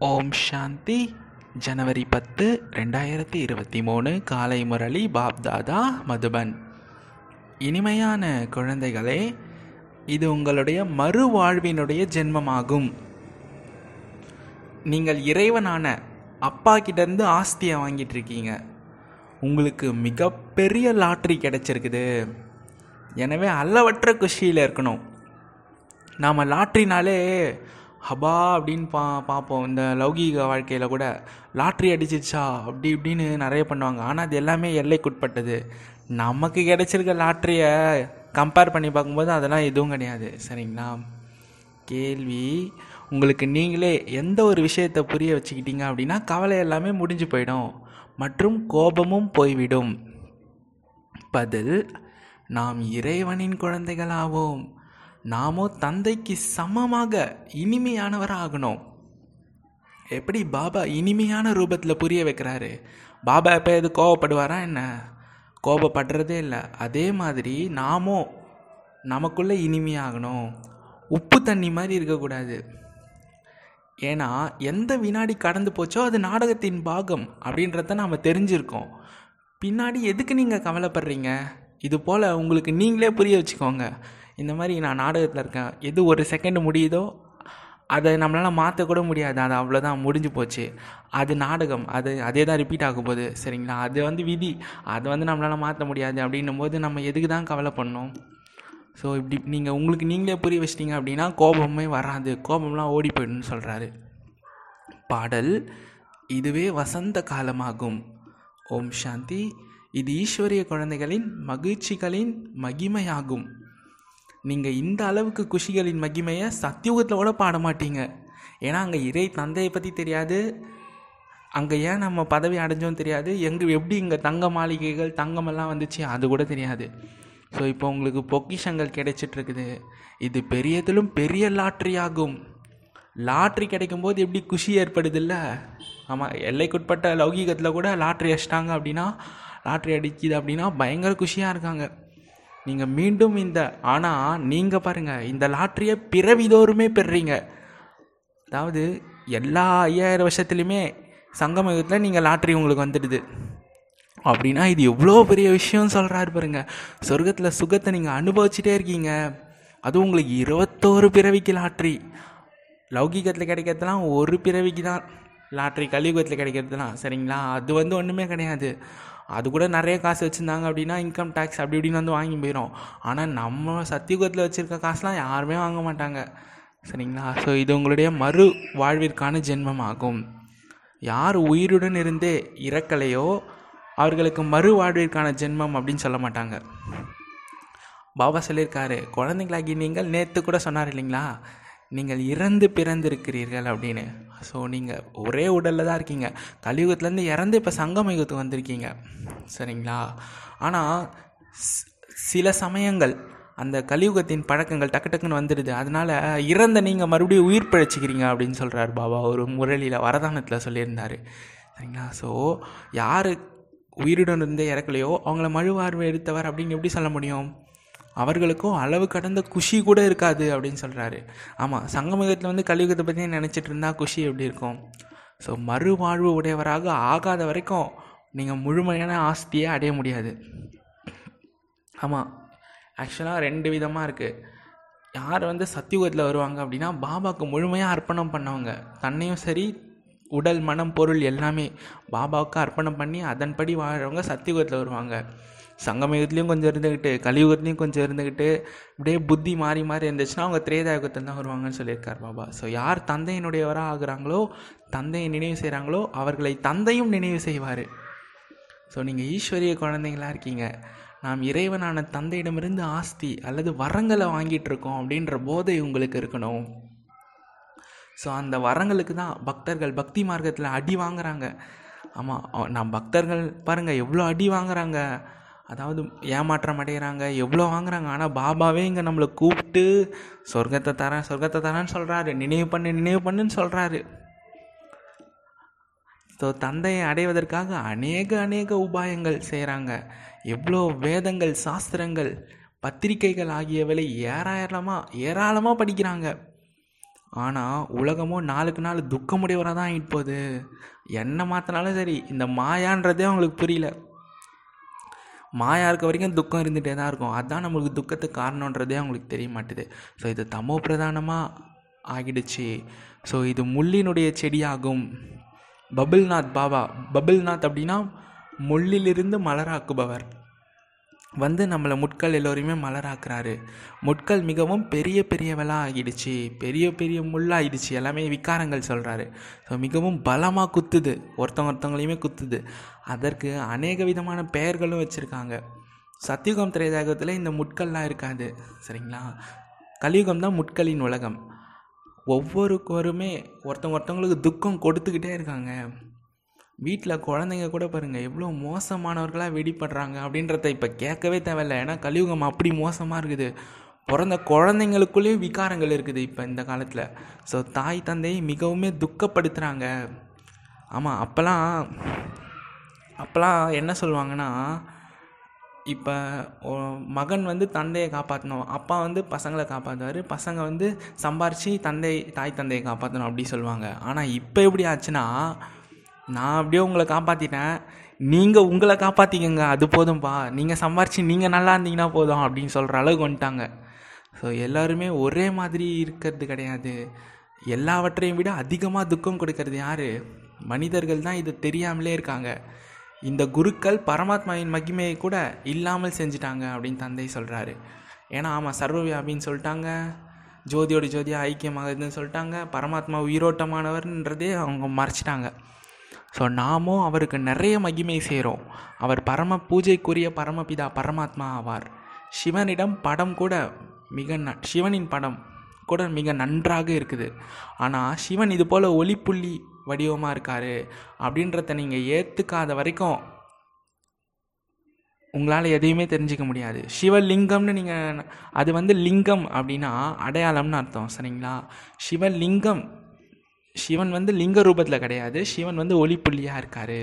ஓம் சாந்தி. ஜனவரி பத்து ரெண்டாயிரத்தி இருபத்தி மூணு. காலை முரளி பாப்தாதா மதுபன். இனிமையான குழந்தைகளே இது உங்களுடைய மறுவாழ்வினுடைய ஜென்மமாகும். நீங்கள் இறைவனான அப்பா கிட்டேருந்து ஆஸ்தியை வாங்கிட்டு இருக்கீங்க. உங்களுக்கு மிகப்பெரிய லாட்ரி கிடைச்சிருக்குது. எனவே அளவற்ற குஷியில் இருக்கணும். நாம் லாட்ரினாலே ஹபா அப்படின்னு பா பார்ப்போம். இந்த லௌகீக வாழ்க்கையில் கூட லாட்ரி அடிச்சிச்சா அப்படி இப்படின்னு நிறைய பண்ணுவாங்க. ஆனால் அது எல்லாமே எல்லைக்குட்பட்டது. நமக்கு கிடைச்சிருக்க லாட்ரியை கம்பேர் பண்ணி பார்க்கும்போது அதெல்லாம் எதுவும் கிடையாது. சரிங்களா? கேள்வி உங்களுக்கு நீங்களே எந்த ஒரு விஷயத்தை புரிய வச்சுக்கிட்டீங்க அப்படின்னா கவலை எல்லாமே முடிஞ்சு போயிடும். மற்றும் கோபமும் போய்விடும். பதில் நாம் இறைவனின் குழந்தைகளாவோம். நாமோ தந்தைக்கு சமமாக இனிமையானவராகணும். எப்படி பாபா இனிமையான ரூபத்தில் புரிய வைக்கிறாரு? பாபா எப்போ எது கோவப்படுவாரா என்ன? கோபப்படுறதே இல்லை. அதே மாதிரி நாமோ நமக்குள்ளே இனிமையாகணும். உப்பு தண்ணி மாதிரி இருக்கக்கூடாது. ஏன்னா எந்த வினாடி கடந்து போச்சோ அது நாடகத்தின் பாகம் அப்படின்றத நாம் தெரிஞ்சிருக்கோம். பின்னாடி எதுக்கு நீங்கள் கவலைப்படுறீங்க? இது போல் உங்களுக்கு நீங்களே புரிய வச்சுக்கோங்க. இந்த மாதிரி நான் நாடகத்தில் இருக்கேன். எது ஒரு செகண்ட் முடியுதோ அதை நம்மளால் மாற்றக்கூட முடியாது. அது அவ்வளோதான் முடிஞ்சு போச்சு. அது நாடகம். அது அதே தான் ரிப்பீட் ஆக போகுது. சரிங்களா? அது வந்து விதி. அதை வந்து நம்மளால் மாற்ற முடியாது அப்படின்னும் போது நம்ம எதுக்கு தான் கவலை பண்ணோம் ஸோ இப்படி நீங்கள் உங்களுக்கு நீங்களே புரிய வச்சிட்டிங்க அப்படின்னா கோபமே வராது. கோபம்லாம் ஓடி போயிடும்னு சொல்கிறாரு பாடல் இதுவே வசந்த காலமாகும். ஓம் சாந்தி. இது ஈஸ்வரிய குழந்தைகளின் மகிழ்ச்சிகளின் மகிமையாகும். நீங்கள் இந்த அளவுக்கு குஷிகளின் மகிமையை சத்தியுகத்தில் கூட பாட மாட்டீங்க. ஏன்னா அங்கே இறை தந்தையை பற்றி தெரியாது. அங்கே ஏன் நம்ம பதவி அடைஞ்சோம் தெரியாது. எங்கே எப்படி இங்கே தங்க மாளிகைகள் தங்கமெல்லாம் வந்துச்சு அது கூட தெரியாது. ஸோ இப்போ உங்களுக்கு பொக்கிஷங்கள் கிடைச்சிட்ருக்குது. இது பெரியதிலும் பெரிய லாட்ரி ஆகும் லாட்ரி கிடைக்கும்போது எப்படி குஷி ஏற்படுதில்ல? ஆமாம் எல்லைக்குட்பட்ட லௌகீகத்தில் கூட லாட்ரி அடிச்சிட்டாங்க அப்படின்னா லாட்ரி அடிக்குது அப்படின்னா பயங்கர குஷியாக இருக்காங்க. நீங்கள் மீண்டும் இந்த ஆனால் நீங்கள் பாருங்கள் இந்த லாட்ரியை பிறவிதோறுமே பெறுறீங்க. அதாவது எல்லா ஐயாயிரம் வருஷத்துலையுமே சங்கமயுகத்தில் நீங்கள் லாட்ரி உங்களுக்கு வந்துடுது. அப்படின்னா இது எவ்வளோ பெரிய விஷயம் சொல்கிறாரு பாருங்க. சொர்க்கத்தில் சுகத்தை நீங்கள் அனுபவிச்சுட்டே இருக்கீங்க. அதுவும் உங்களுக்கு இருபத்தோரு பிறவிக்கு லாட்ரி லௌகிகத்தில் கிடைக்கிறதுலாம் ஒரு பிறவிக்கு தான் லாட்ரி கலியுகத்தில் கிடைக்கிறதுலாம் சரிங்களா? அது வந்து ஒன்றுமே கிடையாது. அது கூட நிறைய காசு வச்சுருந்தாங்க அப்படின்னா இன்கம் டேக்ஸ் அப்படி இப்படின்னு வந்து வாங்கி போயிடும் ஆனால் நம்ம சத்தியுகத்தில் வச்சுருக்க காசுலாம் யாருமே வாங்க மாட்டாங்க. சரிங்களா? ஸோ இது உங்களுடைய மறு வாழ்விற்கான ஜென்மமாகும் யார் உயிருடன் இருந்தே இறக்கலையோ அவர்களுக்கு மறு வாழ்விற்கான ஜென்மம் அப்படின்னு சொல்ல மாட்டாங்க. பாபா சொல்லியிருக்காரு குழந்தைங்களாகி நீங்கள் நேற்று கூட சொன்னார் இல்லைங்களா? நீங்கள் இறந்து பிறந்திருக்கிறீர்கள் அப்படின்னு. ஸோ நீங்கள் ஒரே உடலில் தான் இருக்கீங்க. கலியுகத்துலேருந்து இறந்து இப்போ சங்கமயுகத்துக்கு வந்திருக்கீங்க. சரிங்களா? ஆனால் சில சமயங்கள் அந்த கலியுகத்தின் பழக்கங்கள் டக்கு டக்குன்னு வந்துடுது. அதனால் இறந்த நீங்கள் மறுபடியும் உயிர் பிழைச்சிக்கிறீங்க அப்படின்னு சொல்கிறார் பாபா. ஒரு முரளியில் வரதானத்தில் சொல்லியிருந்தார். சரிங்களா? ஸோ யார் உயிருடன் இருந்தே இறக்கலையோ அவங்கள மழுவார்வை எடுத்தவர் அப்படின்னு எப்படி சொல்ல முடியும்? அவர்களுக்கும் அளவு கடந்த குஷி கூட இருக்காது அப்படின்னு சொல்கிறாரு ஆமாம் சங்கமுகத்தில் வந்து கலியுகத்தை பற்றி நினச்சிட்டு இருந்தால் குஷி எப்படி இருக்கும்? ஸோ மறுவாழ்வு உடையவராக ஆகாத வரைக்கும் நீங்கள் முழுமையான ஆஸ்தியை அடைய முடியாது. ஆமாம் ஆக்சுவலாக ரெண்டு விதமாக இருக்குது யார் வந்து சத்தியுகத்தில் வருவாங்க அப்படின்னா பாபாவுக்கு முழுமையாக அர்ப்பணம் பண்ணவங்க. தன்னையும் சரி உடல் மனம் பொருள் எல்லாமே பாபாவுக்கு அர்ப்பணம் பண்ணி அதன்படி வாழ்கிறவங்க சத்தியுகத்தில் வருவாங்க. சங்கமயுகத்துலேயும் கொஞ்சம் இருந்துக்கிட்டு கலியுகத்துலேயும் கொஞ்சம் இருந்துக்கிட்டு இப்படியே புத்தி மாறி மாறி இருந்துச்சுன்னா அவங்க திரேதாயுகத்தில் தான் வருவாங்கன்னு சொல்லியிருக்கார் பாபா. ஸோ யார் தந்தையினுடையவராக ஆகுறாங்களோ தந்தையை நினைவு செய்கிறாங்களோ அவர்களை தந்தையும் நினைவு செய்வார். ஸோ நீங்கள் ஈஸ்வரிய குழந்தைங்களாக இருக்கீங்க. நாம் இறைவனான தந்தையிடமிருந்து ஆஸ்தி அல்லது வரங்களை வாங்கிட்டு இருக்கோம் அப்படின்ற போதை உங்களுக்கு இருக்கணும். ஸோ அந்த வரங்களுக்கு தான் பக்தர்கள் பக்தி மார்க்கத்தில் அடி வாங்குறாங்க. ஆமாம் நான் பக்தர்கள் பாருங்கள் எவ்வளோ அடி வாங்குறாங்க. அதாவது ஏமாற்றம் அடைகிறாங்க எவ்வளோ வாங்குறாங்க? ஆனால் பாபாவே இங்கே நம்மளை கூப்பிட்டு சொர்க்கத்தை தரேன் சொர்க்கத்தை தரேன்னு சொல்கிறாரு நினைவு பண்ணு நினைவு பண்ணுன்னு சொல்கிறாரு ஸோ தந்தையை அடைவதற்காக அநேக அநேக உபாயங்கள் செய்கிறாங்க எவ்வளோ வேதங்கள் சாஸ்திரங்கள் பத்திரிகைகள் ஆகியவளை ஏராளமாக ஏராளமாக படிக்கிறாங்க. ஆனால் உலகமும் நாளுக்கு நாள் துக்கமுடையவராக தான் ஆகிட்டு போகுது என்ன மாற்றினாலும் சரி இந்த மாயான்றதே அவங்களுக்கு புரியல. மாயா இருக்க வரைக்கும் துக்கம் இருந்துகிட்டே தான் இருக்கும். அதுதான் நம்மளுக்கு துக்கத்துக்கு காரணன்றதே அவங்களுக்கு தெரிய மாட்டுது. ஸோ இது தமோ பிரதானமாக ஆகிடுச்சு. ஸோ இது முள்ளினுடைய செடியாகும். பபுல்நாத் பாபா பபுல்நாத் அப்படின்னா முள்ளிலிருந்து மலராக்குபவர். வந்து நம்மளை முட்கள் எல்லோரையுமே மலராக்குறாரு. முட்கள் மிகவும் பெரிய பெரியவளாக ஆகிடுச்சு. பெரிய பெரிய முள்ளாகிடுச்சு எல்லாமே விக்காரங்கள் சொல்கிறாரு ஸோ மிகவும் பலமாக குத்துது. ஒருத்தவங்க ஒருத்தவங்களையுமே குத்துது. அதற்கு அநேக விதமான பெயர்களும் வச்சுருக்காங்க. சத்தியுகம் திரையதாகத்தில் இந்த முட்கள்லாம் இருக்காது. சரிங்களா? கலியுகம் தான் முட்களின் உலகம். ஒவ்வொருக்கருமே ஒருத்தவங்க ஒருத்தவங்களுக்கு துக்கம் கொடுத்துக்கிட்டே இருக்காங்க. வீட்டில் குழந்தைங்க கூட பாருங்கள் எவ்வளோ மோசமானவர்களாக வெடிப்படுறாங்க அப்படின்றத இப்போ கேட்கவே தேவையில்ல. ஏன்னா கலியுகம் அப்படி மோசமாக இருக்குது. பிறந்த குழந்தைங்களுக்குள்ளேயும் விகாரங்கள் இருக்குது இப்போ இந்த காலத்தில். ஸோ தாய் தந்தையை மிகவுமே துக்கப்படுத்துகிறாங்க ஆமாம் அப்போல்லாம் அப்போல்லாம் என்ன சொல்லுவாங்கன்னா இப்போ மகன் வந்து தந்தையை காப்பாற்றணும் அப்பா வந்து பசங்களை காப்பாற்றுவார் பசங்க வந்து சம்பாரித்து தந்தை தாய் தந்தையை காப்பாற்றணும் அப்படி சொல்லுவாங்க. ஆனால் இப்போ எப்படி ஆச்சுன்னா நான் அப்படியே உங்களை காப்பாற்றிட்டேன் நீங்கள் உங்களை காப்பாற்றிக்கங்க அது போதும்ப்பா நீங்கள் சம்பாரித்து நீங்கள் நல்லா இருந்தீங்கன்னா போதும் அப்படின்னு சொல்கிற அளவுக்கு வந்துட்டாங்க. ஸோ எல்லாருமே ஒரே மாதிரி இருக்கிறது கிடையாது. எல்லாவற்றையும் விட அதிகமாக துக்கம் கொடுக்கறது யார்? மனிதர்கள் தான் இது தெரியாமலே இருக்காங்க. இந்த குருக்கள் பரமாத்மாவின் மகிமையை கூட இல்லாமல் செஞ்சிட்டாங்க அப்படின்னு தந்தை சொல்கிறாரு ஏன்னா ஆமாம் சர்வவியாபின்னு சொல்லிட்டாங்க. ஜோதியோட ஜோதியாக ஐக்கியமாகுதுன்னு சொல்லிட்டாங்க. பரமாத்மா உயிரோட்டமானவர்ன்றதே அவங்க மறைச்சிட்டாங்க. ஸோ நாமும் அவருக்கு நிறைய மகிமை செய்கிறோம் அவர் பரம பூஜைக்குரிய பரமபிதா பரமாத்மா ஆவார். சிவனிடம் படம் கூட மிக ந சிவனின் படம் கூட மிக நன்றாக இருக்குது. ஆனால் சிவன் இது போல் ஒளிப்புள்ளி வடிவமாக இருக்கார் அப்படின்றத நீங்கள் ஏற்றுக்காத வரைக்கும் உங்களால் எதையுமே தெரிஞ்சிக்க முடியாது. சிவலிங்கம்னு நீங்கள் அது வந்து லிங்கம் அப்படின்னா அடையாளம்னு அர்த்தம் சரிங்களா? சிவலிங்கம் சிவன் வந்து லிங்க ரூபத்தில் கிடையாது. சிவன் வந்து ஒளிப்புள்ளியாக இருக்கார்.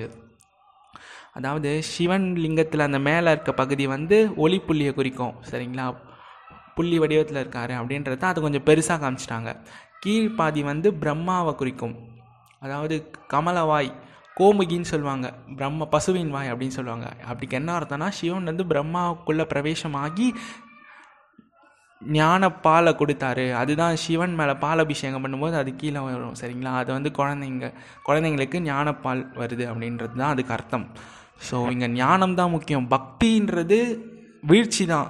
அதாவது சிவன் லிங்கத்தில் அந்த மேலே இருக்க பகுதி வந்து ஒளிப்புள்ளியை குறிக்கும் சரிங்களா? புள்ளி வடிவத்தில் இருக்கார் அப்படின்றத அது கொஞ்சம் பெருசாக காமிச்சிட்டாங்க. கீழ்ப்பாதி வந்து பிரம்மாவை குறிக்கும். அதாவது கமலவாய் கோமுகின்னு சொல்லுவாங்க. பிரம்ம பசுவின் வாய் அப்படின்னு சொல்லுவாங்க. அப்படிக்கு என்ன அர்த்தம்னா சிவன் வந்து பிரம்மாவுக்குள்ளே பிரவேசமாகி ஞான பாலை கொடுத்தாரு. அதுதான் சிவன் மேலே பால் அபிஷேகம் பண்ணும்போது அது கீழே வரும் சரிங்களா? அது வந்து குழந்தைங்க குழந்தைங்களுக்கு ஞானப்பால் வருது அப்படின்றது தான் அதுக்கு அர்த்தம். ஸோ இங்கே ஞானம் தான் முக்கியம். பக்தின்றது வீழ்ச்சி தான்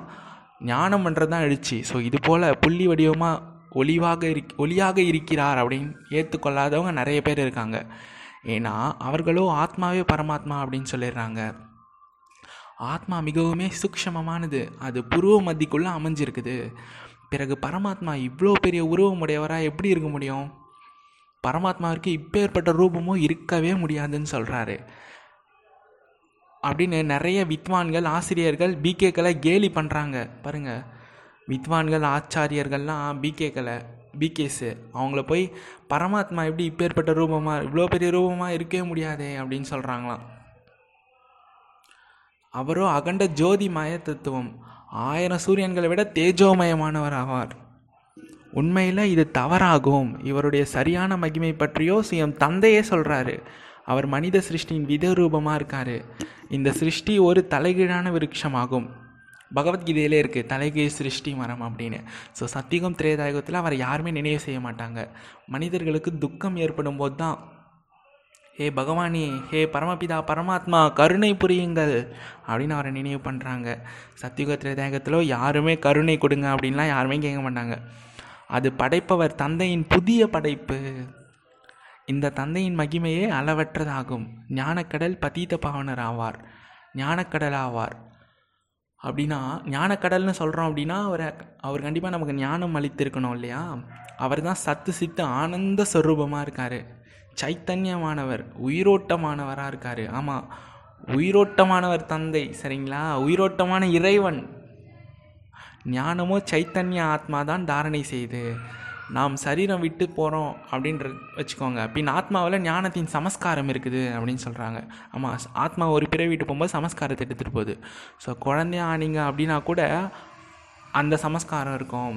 ஞானம் பண்ணுறது தான் எழுச்சி. ஸோ இது போல் புள்ளி வடிவமாக ஒளிவாக இருக் ஒளியாக இருக்கிறார் அப்படின்னு ஏற்றுக்கொள்ளாதவங்க நிறைய பேர் இருக்காங்க. ஏன்னா அவர்களோ ஆத்மாவே பரமாத்மா அப்படின்னு சொல்லிடுறாங்க. ஆத்மா மிகவுமே சூக்ஷமமானது. அது புருவ மத்திக்குள்ளே அமைஞ்சிருக்குது. பிறகு பரமாத்மா இவ்வளோ பெரிய உருவமுடையவராக எப்படி இருக்க முடியும்? பரமாத்மாவிற்கு இப்பேற்பட்ட ரூபமும் இருக்கவே முடியாதுன்னு சொல்கிறாரு அப்படின்னு நிறைய வித்வான்கள் ஆசிரியர்கள் பிகேக்களை கேலி பண்ணுறாங்க பாருங்கள் வித்வான்கள் ஆச்சாரியர்கள்லாம் பிகேக்களை பிகேஸு அவங்கள போய் பரமாத்மா எப்படி இப்பேற்பட்ட ரூபமாக இவ்வளோ பெரிய ரூபமாக இருக்கவே முடியாதே அப்படின்னு சொல்கிறாங்களாம் அவரோ அகண்ட ஜோதிமய தத்துவம். ஆயிரம் சூரியன்களை விட தேஜோமயமானவர் ஆவார். உண்மையில் இது தவறாகும். இவருடைய சரியான மகிமை பற்றியோ சிஎம் தந்தையே சொல்கிறாரு அவர் மனித சிருஷ்டியின் வித ரூபமாக இருக்கார். இந்த சிருஷ்டி ஒரு தலைகீழான விருட்சமாகும். பகவத்கீதையிலே இருக்குது தலைகை சிருஷ்டி மரம் அப்படின்னு. ஸோ சத்தியகம் திரேதாயகத்தில் அவரை யாருமே நினைவு செய்ய மாட்டாங்க. மனிதர்களுக்கு துக்கம் ஏற்படும் போது தான் ஹே பகவானி ஹே பரமபிதா பரமாத்மா கருணை புரியுங்கள் அப்படின்னு அவரை நினைவு பண்ணுறாங்க சத்தியுக திரேதாயகத்தில் யாருமே கருணை கொடுங்க அப்படின்லாம் யாருமே கேட்க மாட்டாங்க. அது படைப்பவர் தந்தையின் புதிய படைப்பு. இந்த தந்தையின் மகிமையே அளவற்றதாகும். ஞானக்கடல் பதீத பாவனர் ஆவார். ஞானக்கடல் ஆவார். அப்படின்னா ஞானக்கடல்னு சொல்கிறோம் அப்படின்னா அவரை அவர் கண்டிப்பாக நமக்கு ஞானம் அளித்திருக்கணும் இல்லையா? அவர் தான் சத்து சித்து ஆனந்த ஸ்வரூபமாக இருக்கார். சைத்தன்யமானவர் உயிரோட்டமானவராக இருக்கார். ஆமாம் உயிரோட்டமானவர் தந்தை சரிங்களா? உயிரோட்டமான இறைவன். ஞானமோ சைத்தன்ய ஆத்மா தான் தாரணை செய்யுது நாம் சரீரம் விட்டு போகிறோம் அப்படின்ற வச்சுக்கோங்க. பின் ஆத்மாவில் ஞானத்தின் சமஸ்காரம் இருக்குது அப்படின்னு சொல்கிறாங்க ஆமாம் ஆத்மா ஒரு பிறவி விட்டு போகும்போது சமஸ்காரத்தை எடுத்துகிட்டு போகுது. ஸோ குழந்தையா ஆனீங்க அப்படின்னா கூட அந்த சமஸ்காரம் இருக்கும்.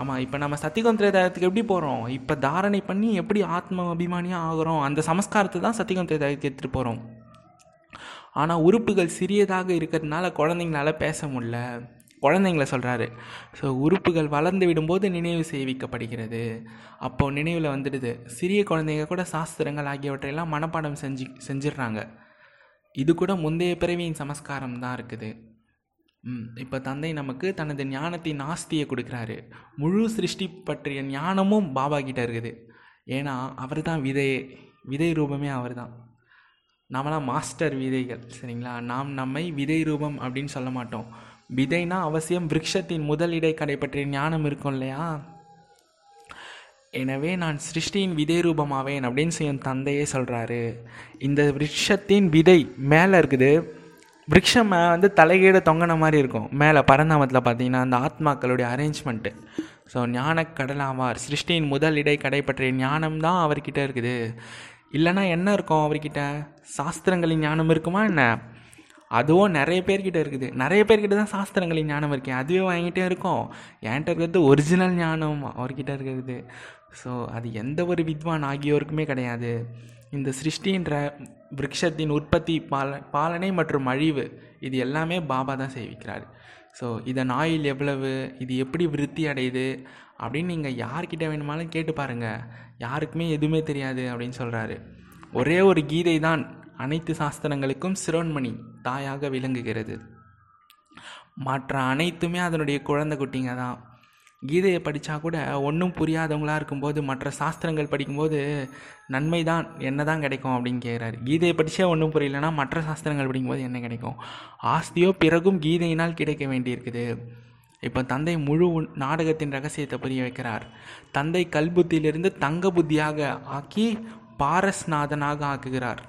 ஆமாம் இப்போ நம்ம சத்தியகம் திரேதாயத்துக்கு எப்படி போகிறோம் இப்போ தாரணை பண்ணி எப்படி ஆத்ம அபிமானியாக ஆகிறோம்? அந்த சமஸ்காரத்தை தான் சத்தியகம் திரேதாயத்துக்கு எடுத்துகிட்டு போகிறோம் ஆனால் உறுப்புகள் சிறியதாக இருக்கிறதுனால குழந்தைங்களால பேச முடில குழந்தைங்கள சொல்கிறாரு ஸோ உறுப்புகள் வளர்ந்து விடும்போது நினைவு செய்விக்கப்படுகிறது அப்போது நினைவில் வந்துடுது. சிறிய குழந்தைங்க கூட சாஸ்திரங்கள் ஆகியவற்றையெல்லாம் மனப்பாடம் செஞ்சு செஞ்சிடுறாங்க. இது கூட முந்தைய பிறவியின் சமஸ்காரம் தான் இருக்குது. இப்போ தந்தை நமக்கு தனது ஞானத்தின் ஆஸ்தியை கொடுக்குறாரு. முழு சிருஷ்டி பற்றிய ஞானமும் பாபா கிட்ட இருக்குது. ஏன்னா அவர் தான் விதை விதை ரூபமே அவர் தான். நாமெல்லாம் மாஸ்டர் விதைகள் சரிங்களா? நாம் நம்மை விதை ரூபம் அப்படின்னு சொல்ல மாட்டோம். விதைனா அவசியம் விரக்ஷத்தின் முதல் இடைக்கடை பற்றிய ஞானம் இருக்கும் இல்லையா? எனவே நான் சிருஷ்டியின் விதை ரூபமாவேன் அப்படின்னு சொல்லி என் தந்தையே சொல்கிறாரு இந்த விரக்ஷத்தின் விதை மேலே இருக்குது. விரக்ஷம் வந்து தலைகீழ தொங்கின மாதிரி இருக்கும். மேலே பரந்தாமத்தில் பார்த்தீங்கன்னா அந்த ஆத்மாக்களுடைய அரேஞ்ச்மெண்ட்டு ஸோ ஞானக்கடலாவார். சிருஷ்டியின் முதல் இடை பற்றிய ஞானம் தான் அவர்கிட்ட இருக்குது. இல்லைன்னா என்ன இருக்கும் அவர்கிட்ட? சாஸ்திரங்களின் ஞானம் இருக்குமா என்ன? அதுவும் நிறைய பேர்கிட்ட இருக்குது. நிறைய பேர்கிட்ட தான் சாஸ்திரங்களின் ஞானம் இருக்கு. அதுவே வாங்கிட்டே இருக்கும். என்கிட்ட இருக்கிறது ஒரிஜினல் ஞானம் அவர்கிட்ட இருக்கிறது ஸோ அது எந்த ஒரு வித்வான் ஆகியோருக்குமே கிடையாது. இந்த சிருஷ்டின்ற விரக்ஷத்தின் உற்பத்தி பால பாலனை மற்றும் அழிவு இது எல்லாமே பாபா தான் செய்விக்கிறார் ஸோ இதன் ஆயில் எவ்வளவு இது எப்படி விருத்தி அடையுது அப்படின்னு நீங்கள் யார்கிட்ட வேணுமாலும் கேட்டு பாருங்கள் யாருக்குமே எதுவுமே தெரியாது அப்படின்னு சொல்கிறாரு ஒரே ஒரு கீதை தான் அனைத்து சாஸ்திரங்களுக்கும் சிரோன்மணி தாயாக விளங்குகிறது. மற்ற அனைத்துமே அதனுடைய குழந்தை குட்டிங்க தான். கீதையை படித்தா கூட ஒன்றும் புரியாதவங்களா இருக்கும்போது மற்ற சாஸ்திரங்கள் படிக்கும்போது நன்மை தான் என்ன தான் கிடைக்கும் அப்படின்னு கேட்குறாரு கீதையை படித்தே ஒன்றும் புரியலனா மற்ற சாஸ்திரங்கள் படிக்கும்போது என்ன கிடைக்கும்? ஆஸ்தியோ பிறகும் கீதையினால் கிடைக்க வேண்டியிருக்குது. இப்போ தந்தை முழு நாடகத்தின் ரகசியத்தை புரிய வைக்கிறார். தந்தை கல்புத்தியிலிருந்து தங்க புத்தியாக ஆக்கி பாரஸ்நாதனாக ஆக்குகிறார்.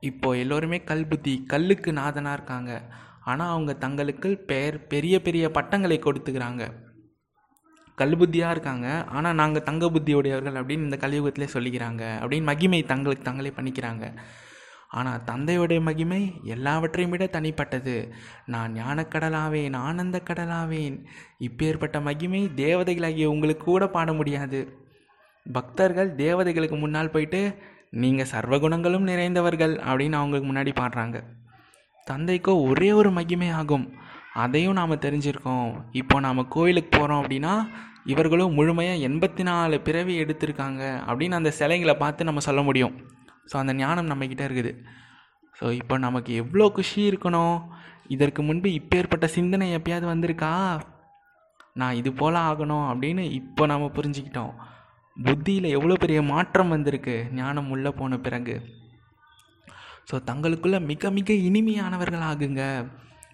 இப்போ எல்லோருமே கல் புத்தி கல்லுக்கு நாதனாக இருக்காங்க. ஆனால் அவங்க தங்களுக்கு பெயர் பெரிய பெரிய பட்டங்களை கொடுத்துக்கிறாங்க. கல் புத்தியாக இருக்காங்க. ஆனால் நாங்கள் தங்க புத்தியுடையவர்கள் அப்படின்னு இந்த கலியுகத்திலே சொல்லிக்கிறாங்க. அப்படின்னு மகிமை தங்களுக்கு தங்களே பண்ணிக்கிறாங்க. ஆனால் தந்தையுடைய மகிமை எல்லாவற்றையும் விட தனிப்பட்டது. நான் ஞானக்கடலாவேன் ஆனந்த கடலாவேன். இப்பேற்பட்ட மகிமை தேவதைகளாகிய உங்களுக்கு கூட பாட முடியாது. பக்தர்கள் தேவதைகளுக்கு முன்னால் போயிட்டு நீங்கள் சர்வகுணங்களும் நிறைந்தவர்கள் அப்படின்னு அவங்களுக்கு முன்னாடி பாடுறாங்க. தந்தைக்கோ ஒரே ஒரு மகிமை ஆகும். அதையும் நாம் தெரிஞ்சிருக்கோம். இப்போ நாம் கோயிலுக்கு போகிறோம் அப்படின்னா இவர்களும் முழுமையாக எண்பத்தி நாலு பிறவி எடுத்திருக்காங்க அப்படின்னு அந்த சிலைங்களை பார்த்து நம்ம சொல்ல முடியும். ஸோ அந்த ஞானம் நம்மக்கிட்ட இருக்குது. ஸோ இப்போ நமக்கு எவ்வளோ குஷி இருக்கணும்? இதற்கு முன்பு இப்பேற்பட்ட சிந்தனை எப்பயாவது வந்திருக்கா? நான் இது போல் ஆகணும் அப்படின்னு இப்போ நாம் புரிஞ்சுக்கிட்டோம். புத்தியில் எவ்வளோ பெரிய மாற்றம் வந்திருக்கு? ஞானம் உள்ளே போன பிறகு. ஸோ தங்களுக்குள்ள மிக மிக இனிமையானவர்கள் ஆகுங்க.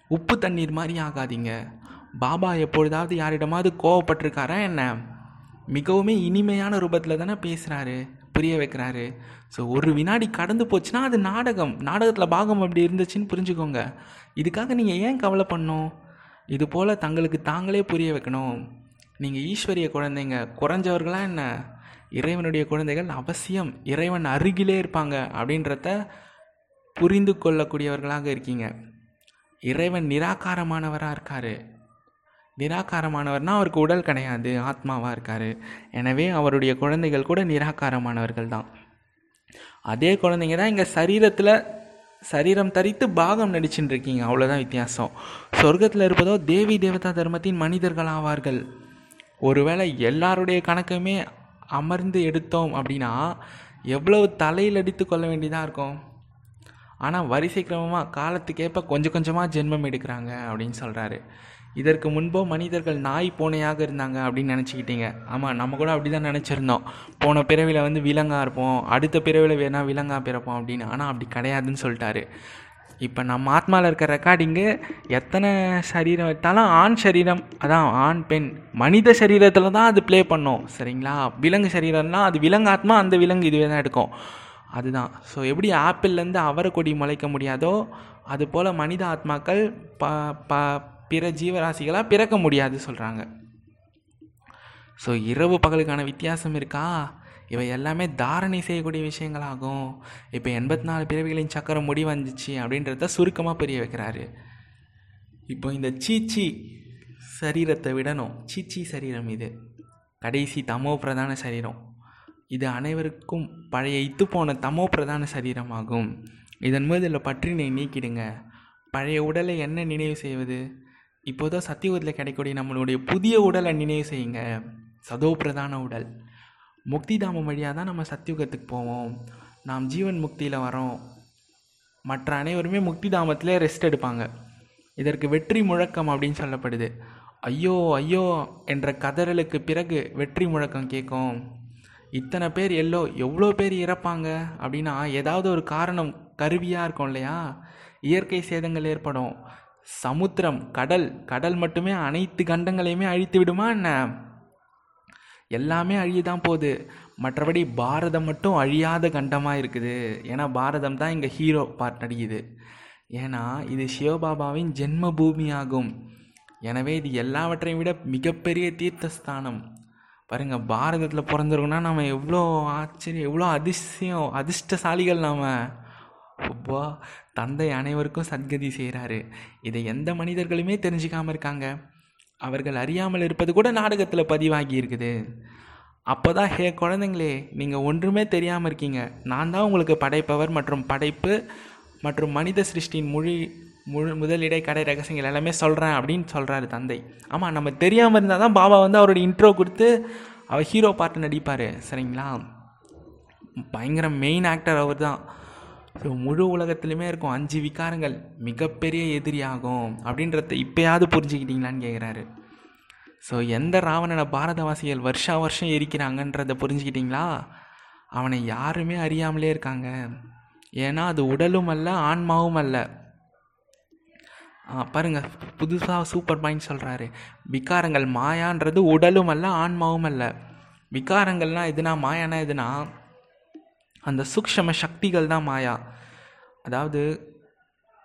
உப்பு தண்ணீர் மாதிரி ஆகாதீங்க. பாபா எப்பொழுதாவது யாரிடமாவது கோவப்பட்டிருக்காரா என்ன? மிகவும் இனிமையான ரூபத்தில் தானே பேசுகிறாரு புரிய வைக்கிறாரு. ஸோ ஒரு வினாடி கடந்து போச்சுன்னா அது நாடகம். நாடகத்தில் பாகம் அப்படி இருந்துச்சுன்னு புரிஞ்சுக்கோங்க. இதுக்காக நீங்கள் ஏன் கவலை பண்ணும் இது போல் தங்களுக்கு தாங்களே புரிய வைக்கணும். நீங்கள் ஈஸ்வரிய குழந்தைங்க. குறைஞ்சவர்களாக என்ன? இறைவனுடைய குழந்தைகள் அவசியம் இறைவன் அருகிலே இருப்பாங்க அப்படின்றத புரிந்து கொள்ளக்கூடியவர்களாக இருக்கீங்க. இறைவன் நிராகாரமானவராக இருக்காரு. நிராகாரமானவர்னால் அவருக்கு உடல் கிடையாது ஆத்மாவாக இருக்கார். எனவே அவருடைய குழந்தைகள் கூட நிராகாரமானவர்கள் தான். அதே குழந்தைங்க தான் இங்கே சரீரத்தில் சரீரம் தரித்து பாகம் நடிச்சுட்டு இருக்கீங்க. அவ்வளோதான் வித்தியாசம். சொர்க்கத்தில் இருப்பதோ தேவி தேவதா தர்மத்தின் மனிதர்கள் ஆவார்கள் ஒருவேளை எல்லாருடைய கணக்குமே அமர்ந்து எடுத்தோம் அப்படின்னா எவ்வளவு தலையில் அடித்து கொள்ள வேண்டியதாக இருக்கும்? ஆனால் வரிசை கிரமமாக காலத்துக்கேற்ப கொஞ்சம் கொஞ்சமாக ஜென்மம் எடுக்கிறாங்க அப்படின்னு சொல்கிறாரு இதற்கு முன்போ மனிதர்கள் நாய் பூனையாக இருந்தாங்க அப்படின்னு நினச்சிக்கிட்டீங்க. ஆமாம் நம்ம கூட அப்படி தான் நினச்சிருந்தோம். போன பிறவியில் வந்து விலங்காக இருப்போம் அடுத்த பிறவியில் வேணால் விலங்காக பிறப்போம் அப்படின்னு. ஆனால் அப்படி கிடையாதுன்னு சொல்லிட்டாரு. இப்போ நம்ம ஆத்மாவில் இருக்கிற ரெக்கார்டிங்கு எத்தனை சரீரம் எடுத்தாலும் ஆண் சரீரம் அதான் ஆண் பெண். மனித சரீரத்தில் தான் அது ப்ளே பண்ணும் சரிங்களா? விலங்கு சரீரம்னால் அது விலங்கு ஆத்மா அந்த விலங்கு இதுவே தான் எடுக்கும். அதுதான். ஸோ எப்படி ஆப்பிள்லேருந்து அவரை கொடி முளைக்க முடியாதோ அதுபோல் மனித ஆத்மாக்கள் ப ப பிற ஜீவராசிகளாக பிறக்க முடியாது சொல்கிறாங்க ஸோ இரவு பகலுக்கான வித்தியாசம் இருக்கா? இவை எல்லாமே தாரணை செய்யக்கூடிய விஷயங்களாகும். இப்போ எண்பத்தி நாலு பிறவிகளின் சக்கரம் முடி வந்துச்சு அப்படின்றத சுருக்கமாக புரிய வைக்கிறாரு. இப்போ இந்த சீச்சி சரீரத்தை விடணும். சீச்சி சரீரம் இது. கடைசி தமோ பிரதான சரீரம். இது அனைவருக்கும் பழைய இத்து போன தமோ பிரதான சரீரமாகும். இதன் மீது உள்ள பற்றினை நீக்கிடுங்க. பழைய உடலை என்ன நினைவு செய்வது? இப்போதான் சத்தியுகத்தில் கிடைக்கக்கூடிய நம்மளுடைய புதிய உடலை நினைவு செய்யுங்க. சதோ பிரதான உடல். முக்தி தாமம் வழியாக தான் நம்ம சத்தியுகத்துக்கு போவோம். நாம் ஜீவன் முக்தியில் வரோம் மற்ற அனைவருமே முக்தி தாமத்திலே ரெஸ்ட் எடுப்பாங்க. இதற்கு வெற்றி முழக்கம் அப்படின்னு சொல்லப்படுது. ஐயோ ஐயோ என்ற கதறலுக்கு பிறகு வெற்றி முழக்கம் கேட்கும். இத்தனை பேர் எல்லோ எவ்வளோ பேர் இறப்பாங்க? அப்படின்னா ஏதாவது ஒரு காரணம் கருவியாக இருக்கும் இல்லையா? இயற்கை சேதங்கள் ஏற்படும். சமுத்திரம் கடல் கடல் மட்டுமே அனைத்து கண்டங்களையுமே அழித்து விடுமா என்ன? எல்லாமே அழியதான் போகுது. மற்றபடி பாரதம் மட்டும் அழியாத கண்டமாக இருக்குது. ஏன்னா பாரதம் தான் இங்கே ஹீரோ பார்ட் நடிக்குது. ஏன்னா இது சிவபாபாவின் ஜென்ம பூமியாகும் எனவே இது எல்லாவற்றையும் விட மிகப்பெரிய தீர்த்தஸ்தானம். பாருங்கள் பாரதத்தில் பிறந்திருக்கோம்னா நம்ம எவ்வளோ ஆச்சரியம் எவ்வளோ அதிசயம் அதிர்ஷ்டசாலிகள் நாம். அப்பா தந்தை அனைவருக்கும் சத்கதி செய்கிறாரு இதை எந்த மனிதர்களுமே தெரிஞ்சுக்காமல் இருக்காங்க. அவர்கள் அறியாமல் இருப்பது கூட நாடகத்தில் பதிவாகி இருக்குது. அப்போ தான் ஹே குழந்தைங்களே நீங்கள் ஒன்றுமே தெரியாமல் இருக்கீங்க. நான் தான் உங்களுக்கு படைப்பவர் மற்றும் படைப்பு மற்றும் மனித சிருஷ்டியின் மொழி முழு முதலிடை கடை ரகசியங்கள் எல்லாமே சொல்கிறேன் அப்படின்னு சொல்கிறாரு தந்தை. ஆமாம் நம்ம தெரியாமல் இருந்தால் தான் பாபா வந்து அவரோட இன்ட்ரோ கொடுத்து அவர் ஹீரோ பாட்டு நடிப்பார். சரிங்களா? பயங்கர மெயின் ஆக்டர் அவர் தான் ஸோ முழு உலகத்துலையுமே இருக்கும் அஞ்சு விகாரங்கள் மிகப்பெரிய எதிரியாகும் அப்படின்றத இப்போயாவது புரிஞ்சுக்கிட்டீங்களான்னு கேட்குறாரு ஸோ எந்த ராவணனை பாரதவாசிகள் வருஷா வருஷம் எரிக்கிறாங்கன்றதை புரிஞ்சுக்கிட்டீங்களா? அவனை யாருமே அறியாமலே இருக்காங்க. ஏன்னா அது உடலும் அல்ல ஆன்மாவும் அல்ல. பாருங்க புதுசாக சூப்பர் பாயிண்ட் சொல்கிறாரு விகாரங்கள் மாயான்றது உடலும் அல்ல ஆன்மாவும் அல்ல. விகாரங்கள்னால் எதுனா மாயானா எதுனா அந்த சூக்ஷம சக்திகள் தான் மாயா. அதாவது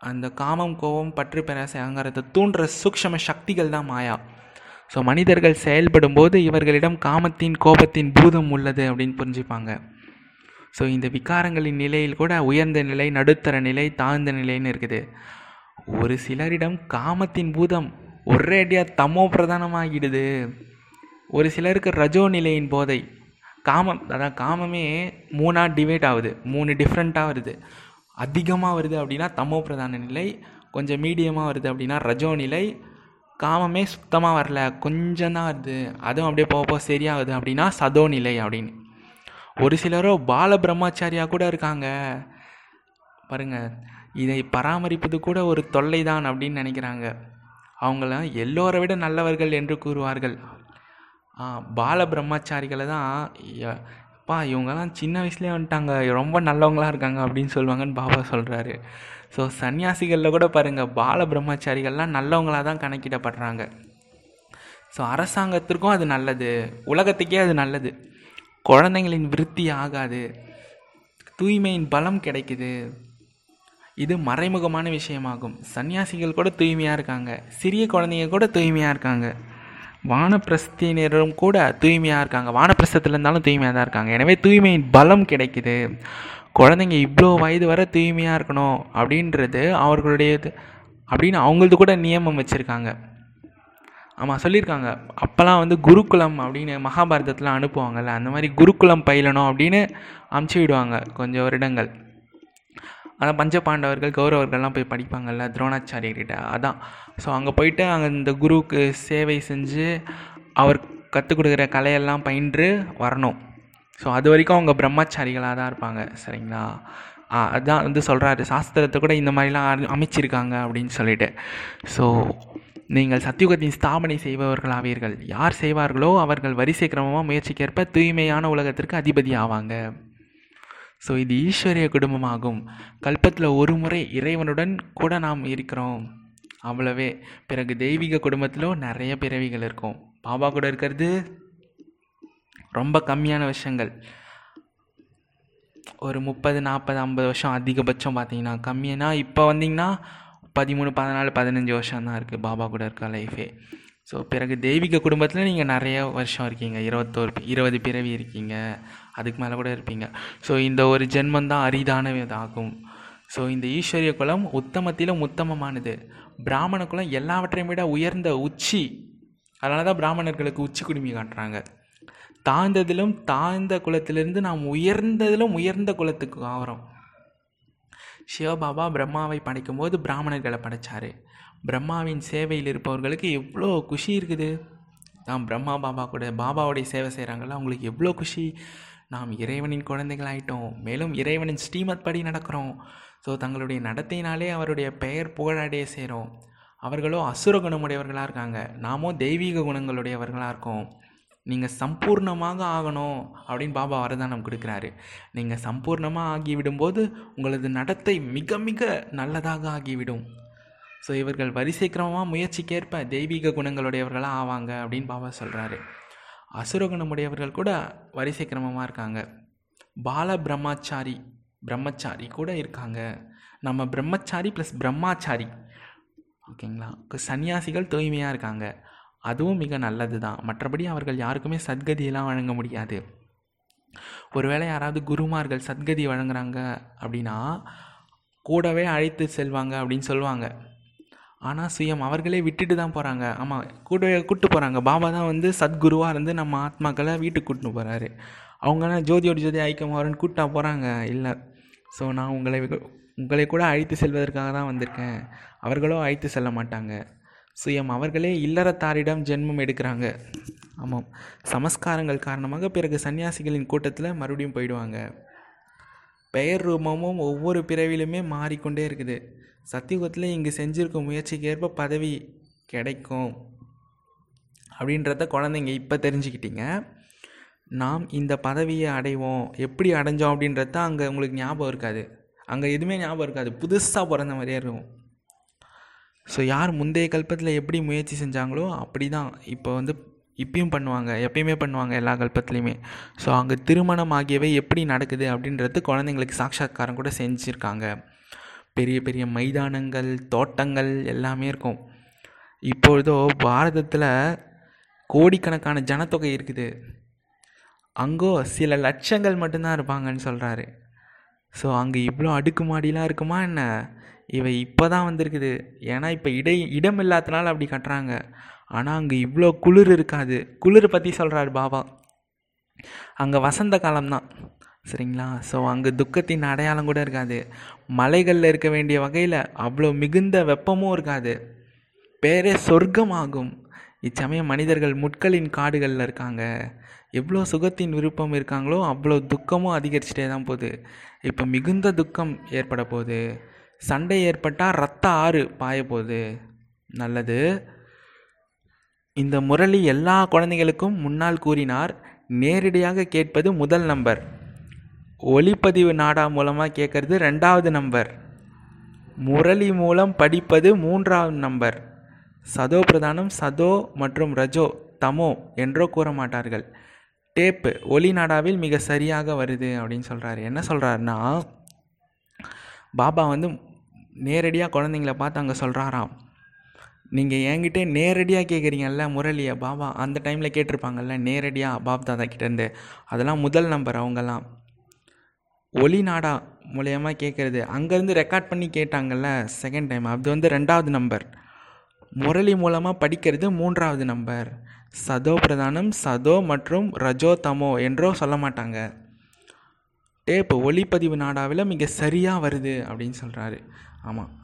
அந்த காமம் கோபம் பற்று பெறாசைங்கிறத தூண்டுற சூக்ஷம சக்திகள் தான் மாயா. ஸோ மனிதர்கள் செயல்படும் போது இவர்களிடம் காமத்தின் கோபத்தின் பூதம் உள்ளது அப்படின்னு புரிஞ்சுப்பாங்க. ஸோ இந்த விகாரங்களின் நிலையில் கூட உயர்ந்த நிலை நடுத்தர நிலை தாழ்ந்த நிலைன்னு இருக்குது. ஒரு சிலரிடம் காமத்தின் பூதம் ஒரே அடியாக தமோ பிரதானமாகிடுது ஒரு சிலருக்கு ரஜோ நிலையின் போதை காமம் அதான் காமமே மூணாக டிவைட் ஆகுது மூணு டிஃப்ரெண்ட்டாக வருது. அதிகமாக வருது அப்படின்னா தமோ பிரதான நிலை கொஞ்சம் மீடியமாக வருது அப்படின்னா ரஜோ நிலை காமமே சுத்தமாக வரல கொஞ்சம் தான் வருது அதுவும் அப்படியே போக போக சரியாகுது அப்படின்னா சதோ நிலை அப்படின்னு. ஒரு சிலரோ பால பிரம்மச்சாரியாக கூட இருக்காங்க. பாருங்கள் இதை பராமரிப்பது கூட ஒரு தொல்லை தான் அப்படின்னு நினைக்கிறாங்க. அவங்கள எல்லோரை விட நல்லவர்கள் என்று கூறுவார்கள். பால பிரம்மச்சாரிகளை தான் பா இவங்கெல்லாம் சின்ன வயசுலேயே வந்துட்டாங்க. ரொம்ப நல்லவங்களாக இருக்காங்க அப்படின்னு சொல்லுவாங்கன்னு பாபா சொல்கிறாரு ஸோ சன்னியாசிகளில் கூட பாருங்கள் பால பிரம்மச்சாரிகள்லாம் நல்லவங்களாக தான் கணக்கிடப்படுறாங்க. ஸோ அரசாங்கத்திற்கும் அது நல்லது. உலகத்துக்கே அது நல்லது. குழந்தைங்களின் விருத்தி ஆகாது. தூய்மையின் பலம் கிடைக்குது. இது மறைமுகமான விஷயமாகும். சன்னியாசிகள் கூட தூய்மையாக இருக்காங்க. சிறிய குழந்தைங்க கூட தூய்மையாக இருக்காங்க. வானப்பிரஸ்தினரும் கூட தூய்மையாக இருக்காங்க. வானப்பிரஸ்தத்தில் இருந்தாலும் தூய்மையாக தான் இருக்காங்க. எனவே தூய்மையின் பலம் கிடைக்குது. குழந்தைங்க இவ்வளோ வயது வர தூய்மையாக இருக்கணும் அப்படின்றது அவர்களுடைய அப்படின்னு அவங்களது கூட நியமம் வச்சுருக்காங்க. ஆமாம் சொல்லியிருக்காங்க. அப்போல்லாம் வந்து குருகுலம் அப்படின்னு மகாபாரதத்தில் அனுப்புவாங்கள்ல அந்த மாதிரி குருகுலம் பயிலணும் அப்படின்னு அமுச்சு விடுவாங்க கொஞ்சம் வருடங்கள். ஆனால் பஞ்சபாண்டவர்கள் கௌரவர்கள்லாம் போய் படிப்பாங்கள்ல துரோணாச்சாரியர்கிட்ட. அதான். ஸோ அங்கே போயிட்டு அங்கே இந்த குருவுக்கு சேவை செஞ்சு அவர் கற்றுக் கொடுக்குற கலையெல்லாம் பயின்று வரணும். ஸோ அது வரைக்கும் அவங்க பிரம்மச்சாரிகளாக தான் இருப்பாங்க சரிங்களா? அதுதான் வந்து சொல்கிறாரு சாஸ்திரத்தை கூட இந்த மாதிரிலாம் அமைச்சிருக்காங்க அப்படின்னு சொல்லிட்டு. ஸோ நீங்கள் சத்தியுகத்தின் ஸ்தாபனை செய்பவர்களாவீர்கள். யார் செய்வார்களோ அவர்கள் வரிசை கிரமமாக முயற்சிக்கேற்ப தூய்மையான உலகத்திற்கு அதிபதி ஆவாங்க. ஸோ இது ஈஸ்வரிய குடும்பமாகும். கல்பத்தில் ஒரு முறை இறைவனுடன் கூட நாம் இருக்கிறோம். அவ்வளவே. பிறகு தெய்வீக குடும்பத்திலும் நிறைய பிறவிகள் இருக்கும். பாபா கூட இருக்கிறது ரொம்ப கம்மியான விஷயங்கள். ஒரு முப்பது நாற்பது ஐம்பது வருஷம் அதிகபட்சம் பார்த்தீங்கன்னா கம்மினா இப்போ வந்தீங்கன்னா பதிமூணு பதினாலு பதினஞ்சு வருஷம் தான் இருக்குது பாபா கூட இருக்க லைஃபே ஸோ பிறகு தெய்வீக குடும்பத்தில் நீங்கள் நிறைய வருஷம் இருக்கீங்க. இருபத்தோரு இருபது பிறவி இருக்கீங்க. அதுக்கு மேலே கூட இருப்பீங்க. ஸோ இந்த ஒரு ஜென்மம் தான் அரிதானதாகும். ஸோ இந்த ஈஸ்வரிய குலம் உத்தமத்திலும் உத்தமமானது. பிராமண குலம் எல்லாவற்றையும் விட உயர்ந்த உச்சி. அதனால தான் பிராமணர்களுக்கு உச்சி குடுமி காட்டுறாங்க. தாழ்ந்ததிலும் தாழ்ந்த குலத்திலிருந்து நாம் உயர்ந்ததிலும் உயர்ந்த குலத்துக்கு ஆகிறோம் சிவபாபா பிரம்மாவை படைக்கும்போது பிராமணர்களை படைச்சார். பிரம்மாவின் சேவையில் இருப்பவர்களுக்கு எவ்வளோ குஷி இருக்குது. தான் பிரம்மா பாபா கூட பாபாவுடைய சேவை செய்கிறாங்களா அவங்களுக்கு எவ்வளோ குஷி. நாம் இறைவனின் குழந்தைகள் ஆயிட்டோம் மேலும் இறைவனின் ஸ்ரீமத் படி நடக்கிறோம். ஸோ தங்களுடைய நடத்தையினாலே அவருடைய பெயர் புகழடைய சேரும். அவர்களோ அசுர குணமுடையவர்களாக இருக்காங்க. நாமோ தெய்வீக குணங்களுடையவர்களாக இருக்கோம். நீங்கள் சம்பூர்ணமாக ஆகணும் அப்படின்னு பாபா வரதானம் கொடுக்குறாரு. நீங்கள் சம்பூர்ணமாக ஆகிவிடும்போது உங்களது நடத்தை மிக மிக நல்லதாக ஆகிவிடும். ஸோ இவர்கள் வரிசை கிரமமாக முயற்சிக்கேற்ப தெய்வீக குணங்களுடையவர்களாக ஆவாங்க அப்படின்னு பாபா சொல்கிறாரு அசுரகுணமுடையவர்கள் கூட வரிசை கிரமமாக இருக்காங்க. பால பிரம்மாச்சாரி பிரம்மச்சாரி கூட இருக்காங்க. நம்ம பிரம்மச்சாரி ப்ளஸ் பிரம்மாச்சாரி. ஓகேங்களா? சன்னியாசிகள் தூய்மையாக இருக்காங்க. அதுவும் மிக நல்லது தான் மற்றபடி அவர்கள் யாருக்குமே சத்கதியெல்லாம் வழங்க முடியாது. ஒருவேளை யாராவது குருமார்கள் சத்கதி வழங்குறாங்க அப்படின்னா கூடவே அழைத்து செல்வாங்க அப்படின்னு சொல்லுவாங்க ஆனால் சுயம் அவர்களே விட்டுட்டு தான் போகிறாங்க ஆமாம் கூட கூப்பிட்டு போகிறாங்க பாபா தான் வந்து சத்குருவாக இருந்து நம்ம ஆத்மாக்களை வீட்டுக்கு கூட்டின்னு போகிறாரு அவங்களாம் ஜோதியோட ஜோதி ஐக்கியமாகறன்னு கூப்பிட்டா போகிறாங்க இல்லை ஸோ நான் உங்களை உங்களை கூட அழைத்து செல்வதற்காக தான் வந்திருக்கேன். அவர்களோ அழைத்து செல்ல மாட்டாங்க. சுயம் அவர்களே இல்லறத்தாரிடம் ஜென்மம் எடுக்கிறாங்க. ஆமாம் சமஸ்காரங்கள் காரணமாக பிறகு சன்னியாசிகளின் கூட்டத்தில் மறுபடியும் போயிடுவாங்க. பெயர் ரூபமும் ஒவ்வொரு பிறவிலுமே மாறிக்கொண்டே இருக்குது. சத்தியுகத்தில் இங்கே செஞ்சுருக்க முயற்சிக்கு ஏற்ப பதவி கிடைக்கும். அப்படின்றத குழந்தைங்க இப்போ தெரிஞ்சுக்கிட்டீங்க. நாம் இந்த பதவியை அடைவோம். எப்படி அடைஞ்சோம் அப்படின்றது தான் அங்கே உங்களுக்கு ஞாபகம் இருக்காது. அங்கே எதுவுமே ஞாபகம் இருக்காது. புதுசாக பிறந்த மாதிரியே இருக்கும். ஸோ யார் முந்தைய கல்பத்தில் எப்படி முயற்சி செஞ்சாங்களோ அப்படி தான் இப்போ வந்து இப்பயும் பண்ணுவாங்க எப்பயுமே பண்ணுவாங்க எல்லா கல்பத்துலேயுமே. ஸோ அங்கே திருமணம் ஆகியவை எப்படி நடக்குது அப்படின்றது குழந்தைங்களுக்கு சாட்சாத்காரம் கூட செஞ்சுருக்காங்க. பெரிய பெரிய மைதானங்கள் தோட்டங்கள் எல்லாமே இருக்கும். இப்பொழுதோ பாரதத்தில் கோடிக்கணக்கான ஜனத்தொகை இருக்குது. அங்கோ சில லட்சங்கள் மட்டும்தான் இருப்பாங்கன்னு சொல்கிறாரு ஸோ அங்கே இவ்வளோ அடுக்குமாடிலாம் இருக்குமா என்ன? இவை இப்போ தான் வந்திருக்குது. ஏன்னா இப்போ இடை இடம் இல்லாதனால அப்படி கட்டுறாங்க. ஆனால் அங்கே இவ்வளோ குளிர் இருக்காது. குளிர் பற்றி சொல்கிறாரு பாபா. அங்கே வசந்த காலம்தான். சரிங்களா? ஸோ அங்கே துக்கத்தின் அடையாளம் கூட இருக்காது. மலைகளில் இருக்க வேண்டிய வகையில் அவ்வளோ மிகுந்த வெப்பமும் இருக்காது. பேரே சொர்க்கமாகும். இச்சமயம் மனிதர்கள் முட்களின் காடுகளில் இருக்காங்க. எவ்வளோ சுகத்தின் விருப்பம் இருக்காங்களோ அவ்வளோ துக்கமும் அதிகரிச்சுட்டே தான் போகுது. இப்போ மிகுந்த துக்கம் ஏற்பட போகுது. சண்டை ஏற்பட்டால் ரத்த ஆறு பாய போகுது. நல்லது. இந்த முரளி எல்லா குழந்தைகளுக்கும் முன்னால் கூறினார் நேரடியாக கேட்பது முதல் நம்பர். ஒளிப்பதிவு நாடா மூலமாக கேட்குறது ரெண்டாவது நம்பர். முரளி மூலம் படிப்பது மூன்றாவது நம்பர். சதோ பிரதானம் சதோ மற்றும் ரஜோ தமோ என்றோ கூற மாட்டார்கள். டேப்பு ஒளி நாடாவில் மிக சரியாக வருது அப்படின்னு சொல்கிறாரு என்ன சொல்கிறாருன்னா பாபா வந்து நேரடியாக குழந்தைங்கள பார்த்து அங்கே சொல்கிறாராம் நீங்கள் என்கிட்ட நேரடியாக கேட்குறீங்கல்ல முரளியை பாபா அந்த டைமில் கேட்டிருப்பாங்கல்ல நேரடியாக பாப் தாதா கிட்டேருந்து அதெல்லாம் முதல் நம்பர் அவங்கெல்லாம். ஒளி நாடா மூலயமா கேட்குறது அங்கேருந்து ரெக்கார்ட் பண்ணி கேட்டாங்கல்ல செகண்ட் டைம் அது வந்து ரெண்டாவது நம்பர் முரளி மூலமாக படிக்கிறது மூன்றாவது நம்பர் சதோ பிரதானம் சதோ மற்றும் ரஜோ தமோ என்றோ சொல்ல மாட்டாங்க. டேப்பு ஒளிப்பதிவு நாடாவில் மிக சரியாக வருது அப்படின்னு சொல்கிறாரு ஆமாம்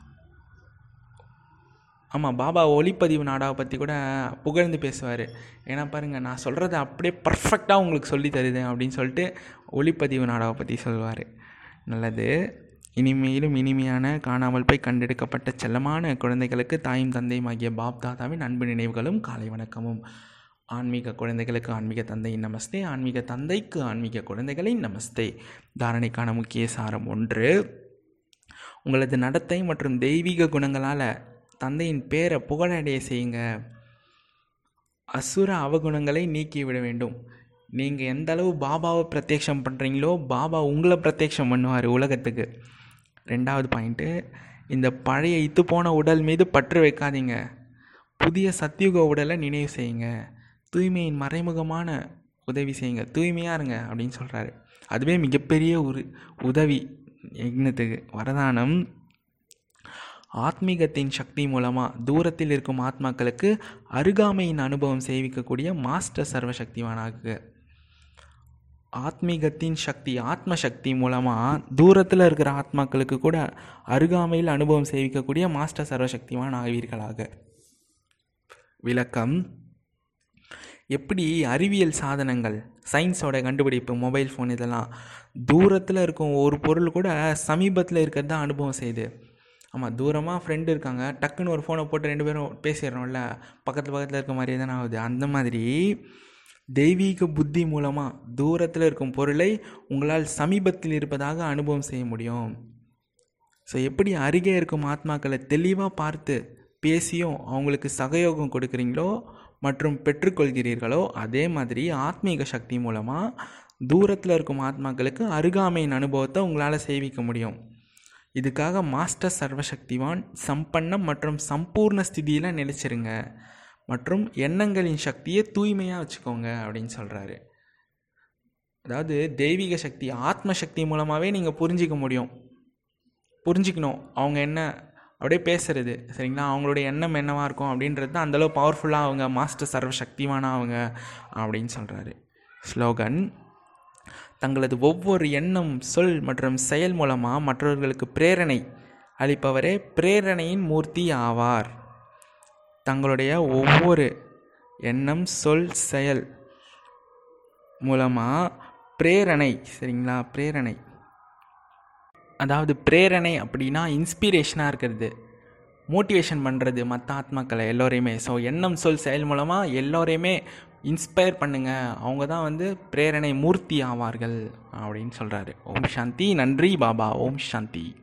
ஆமாம் பாபா ஒளிப்பதிவு நாடாவை பற்றி கூட புகழ்ந்து பேசுவார். ஏன்னா பாருங்கள் நான் சொல்கிறத அப்படியே பர்ஃபெக்டாக உங்களுக்கு சொல்லி தருதேன் அப்படின்னு சொல்லிட்டு ஒளிப்பதிவு நாடாவை பற்றி சொல்லுவார் நல்லது. இனிமையிலும் இனிமையான காணாமல் போய் கண்டெடுக்கப்பட்ட செல்லமான குழந்தைகளுக்கு தாயும் தந்தையும் ஆகிய பாப் தாதாவின் அன்பு நினைவுகளும் காலை வணக்கமும். ஆன்மீக குழந்தைகளுக்கு ஆன்மீக தந்தையின் நமஸ்தே. ஆன்மீக தந்தைக்கு ஆன்மீக குழந்தைகளின் நமஸ்தே. தாரணைக்கான முக்கிய சாரம் ஒன்று. உங்களது நடத்தை மற்றும் தெய்வீக குணங்களால் தந்தையின் பேரை புகழடைய செய்யுங்க. அசுர அவகுணங்களை நீக்கிவிட வேண்டும். நீங்கள் எந்த அளவு பாபாவை பிரத்யக்ஷம் பண்ணுறீங்களோ பாபா உங்களை பிரத்யக்ஷம் பண்ணுவார் உலகத்துக்கு. ரெண்டாவது பாயிண்ட்டு இந்த பழைய இத்து போன உடல் மீது பற்று வைக்காதீங்க. புதிய சத்தியுக உடலை நினைவு செய்யுங்க. தூய்மையின் மறைமுகமான உதவி செய்யுங்க. தூய்மையாக இருங்க அப்படின்னு சொல்கிறாரு அதுவே மிகப்பெரிய ஒரு உதவி. யக்னத்துக்கு வரதானம் ஆத்மீகத்தின் சக்தி மூலமாக தூரத்தில் இருக்கும் ஆத்மாக்களுக்கு அருகாமையின் அனுபவம் சேவிக்கக்கூடிய மாஸ்டர் சர்வசக்திவானாக. ஆத்மீகத்தின் சக்தி ஆத்ம சக்தி மூலமாக தூரத்தில் இருக்கிற ஆத்மாக்களுக்கு கூட அருகாமையில் அனுபவம் சேவிக்கக்கூடிய மாஸ்டர் சர்வசக்திவான் ஆவீர்களாக விளக்கம். எப்படி அறிவியல் சாதனங்கள் சயின்ஸோட கண்டுபிடிப்பு மொபைல் ஃபோன் இதெல்லாம் தூரத்தில் இருக்கும் ஒரு பொருள் கூட சமீபத்தில் இருக்கிறது தான் அனுபவம் செய்யுது ஆமாம் தூரமாக ஃப்ரெண்டு இருக்காங்க. டக்குன்னு ஒரு ஃபோனை போட்டு ரெண்டு பேரும் பேசிடுறோம்ல பக்கத்தில் பக்கத்தில் இருக்க மாதிரியே தானே ஆகுது. அந்த மாதிரி தெய்வீக புத்தி மூலமாக தூரத்தில் இருக்கும் பொருளை உங்களால் சமீபத்தில் இருப்பதாக அனுபவம் செய்ய முடியும். ஸோ எப்படி அருகே இருக்கும் ஆத்மாக்களை தெளிவாக பார்த்து பேசியும் அவங்களுக்கு சகயோகம் கொடுக்குறீங்களோ மற்றும் பெற்றுக்கொள்கிறீர்களோ அதே மாதிரி ஆத்மீக சக்தி மூலமாக தூரத்தில் இருக்கும் ஆத்மாக்களுக்கு அருகாமையின் அனுபவத்தை உங்களால் சேவிக்க முடியும். இதுக்காக மாஸ்டர் சர்வசக்திவான் சம்பன்னம் மற்றும் சம்பூர்ண ஸ்திதியில் நிலைச்சிருங்க. மற்றும் எண்ணங்களின் சக்தியை தூய்மையாக வச்சுக்கோங்க அப்படின்னு சொல்கிறாரு அதாவது தெய்வீக சக்தி ஆத்ம சக்தி மூலமாகவே நீங்கள் புரிஞ்சிக்க முடியும். புரிஞ்சிக்கணும். அவங்க என்ன அப்படியே பேசுறது. சரிங்களா? அவங்களுடைய எண்ணம் என்னவாக இருக்கும் அப்படின்றது தான் அந்தளவு பவர்ஃபுல்லாக அவங்க மாஸ்டர் சர்வசக்திவான அவங்க அப்படின்னு சொல்கிறாரு ஸ்லோகன் தங்களது ஒவ்வொரு எண்ணம் சொல் மற்றும் செயல் மூலமாக மற்றவர்களுக்கு பிரேரணை அளிப்பவரே பிரேரணையின் மூர்த்தி ஆவார். தங்களுடைய ஒவ்வொரு எண்ணம் சொல் செயல் மூலமாக பிரேரணை சரிங்களா? பிரேரணை. அதாவது பிரேரணை அப்படின்னா இன்ஸ்பிரேஷனாக இருக்கிறது. மோட்டிவேஷன் பண்ணுறது மற்ற ஆத்மாக்களை எல்லோரையுமே. ஸோ எண்ணம் சொல் செயல் மூலமாக எல்லோரையுமே இன்ஸ்பயர் பண்ணுங்கள் அவங்க தான் வந்து பிரேரணை மூர்த்தி ஆவார்கள் அப்படின்னு சொல்கிறாரு ஓம் சாந்தி. நன்றி பாபா. ஓம் சாந்தி.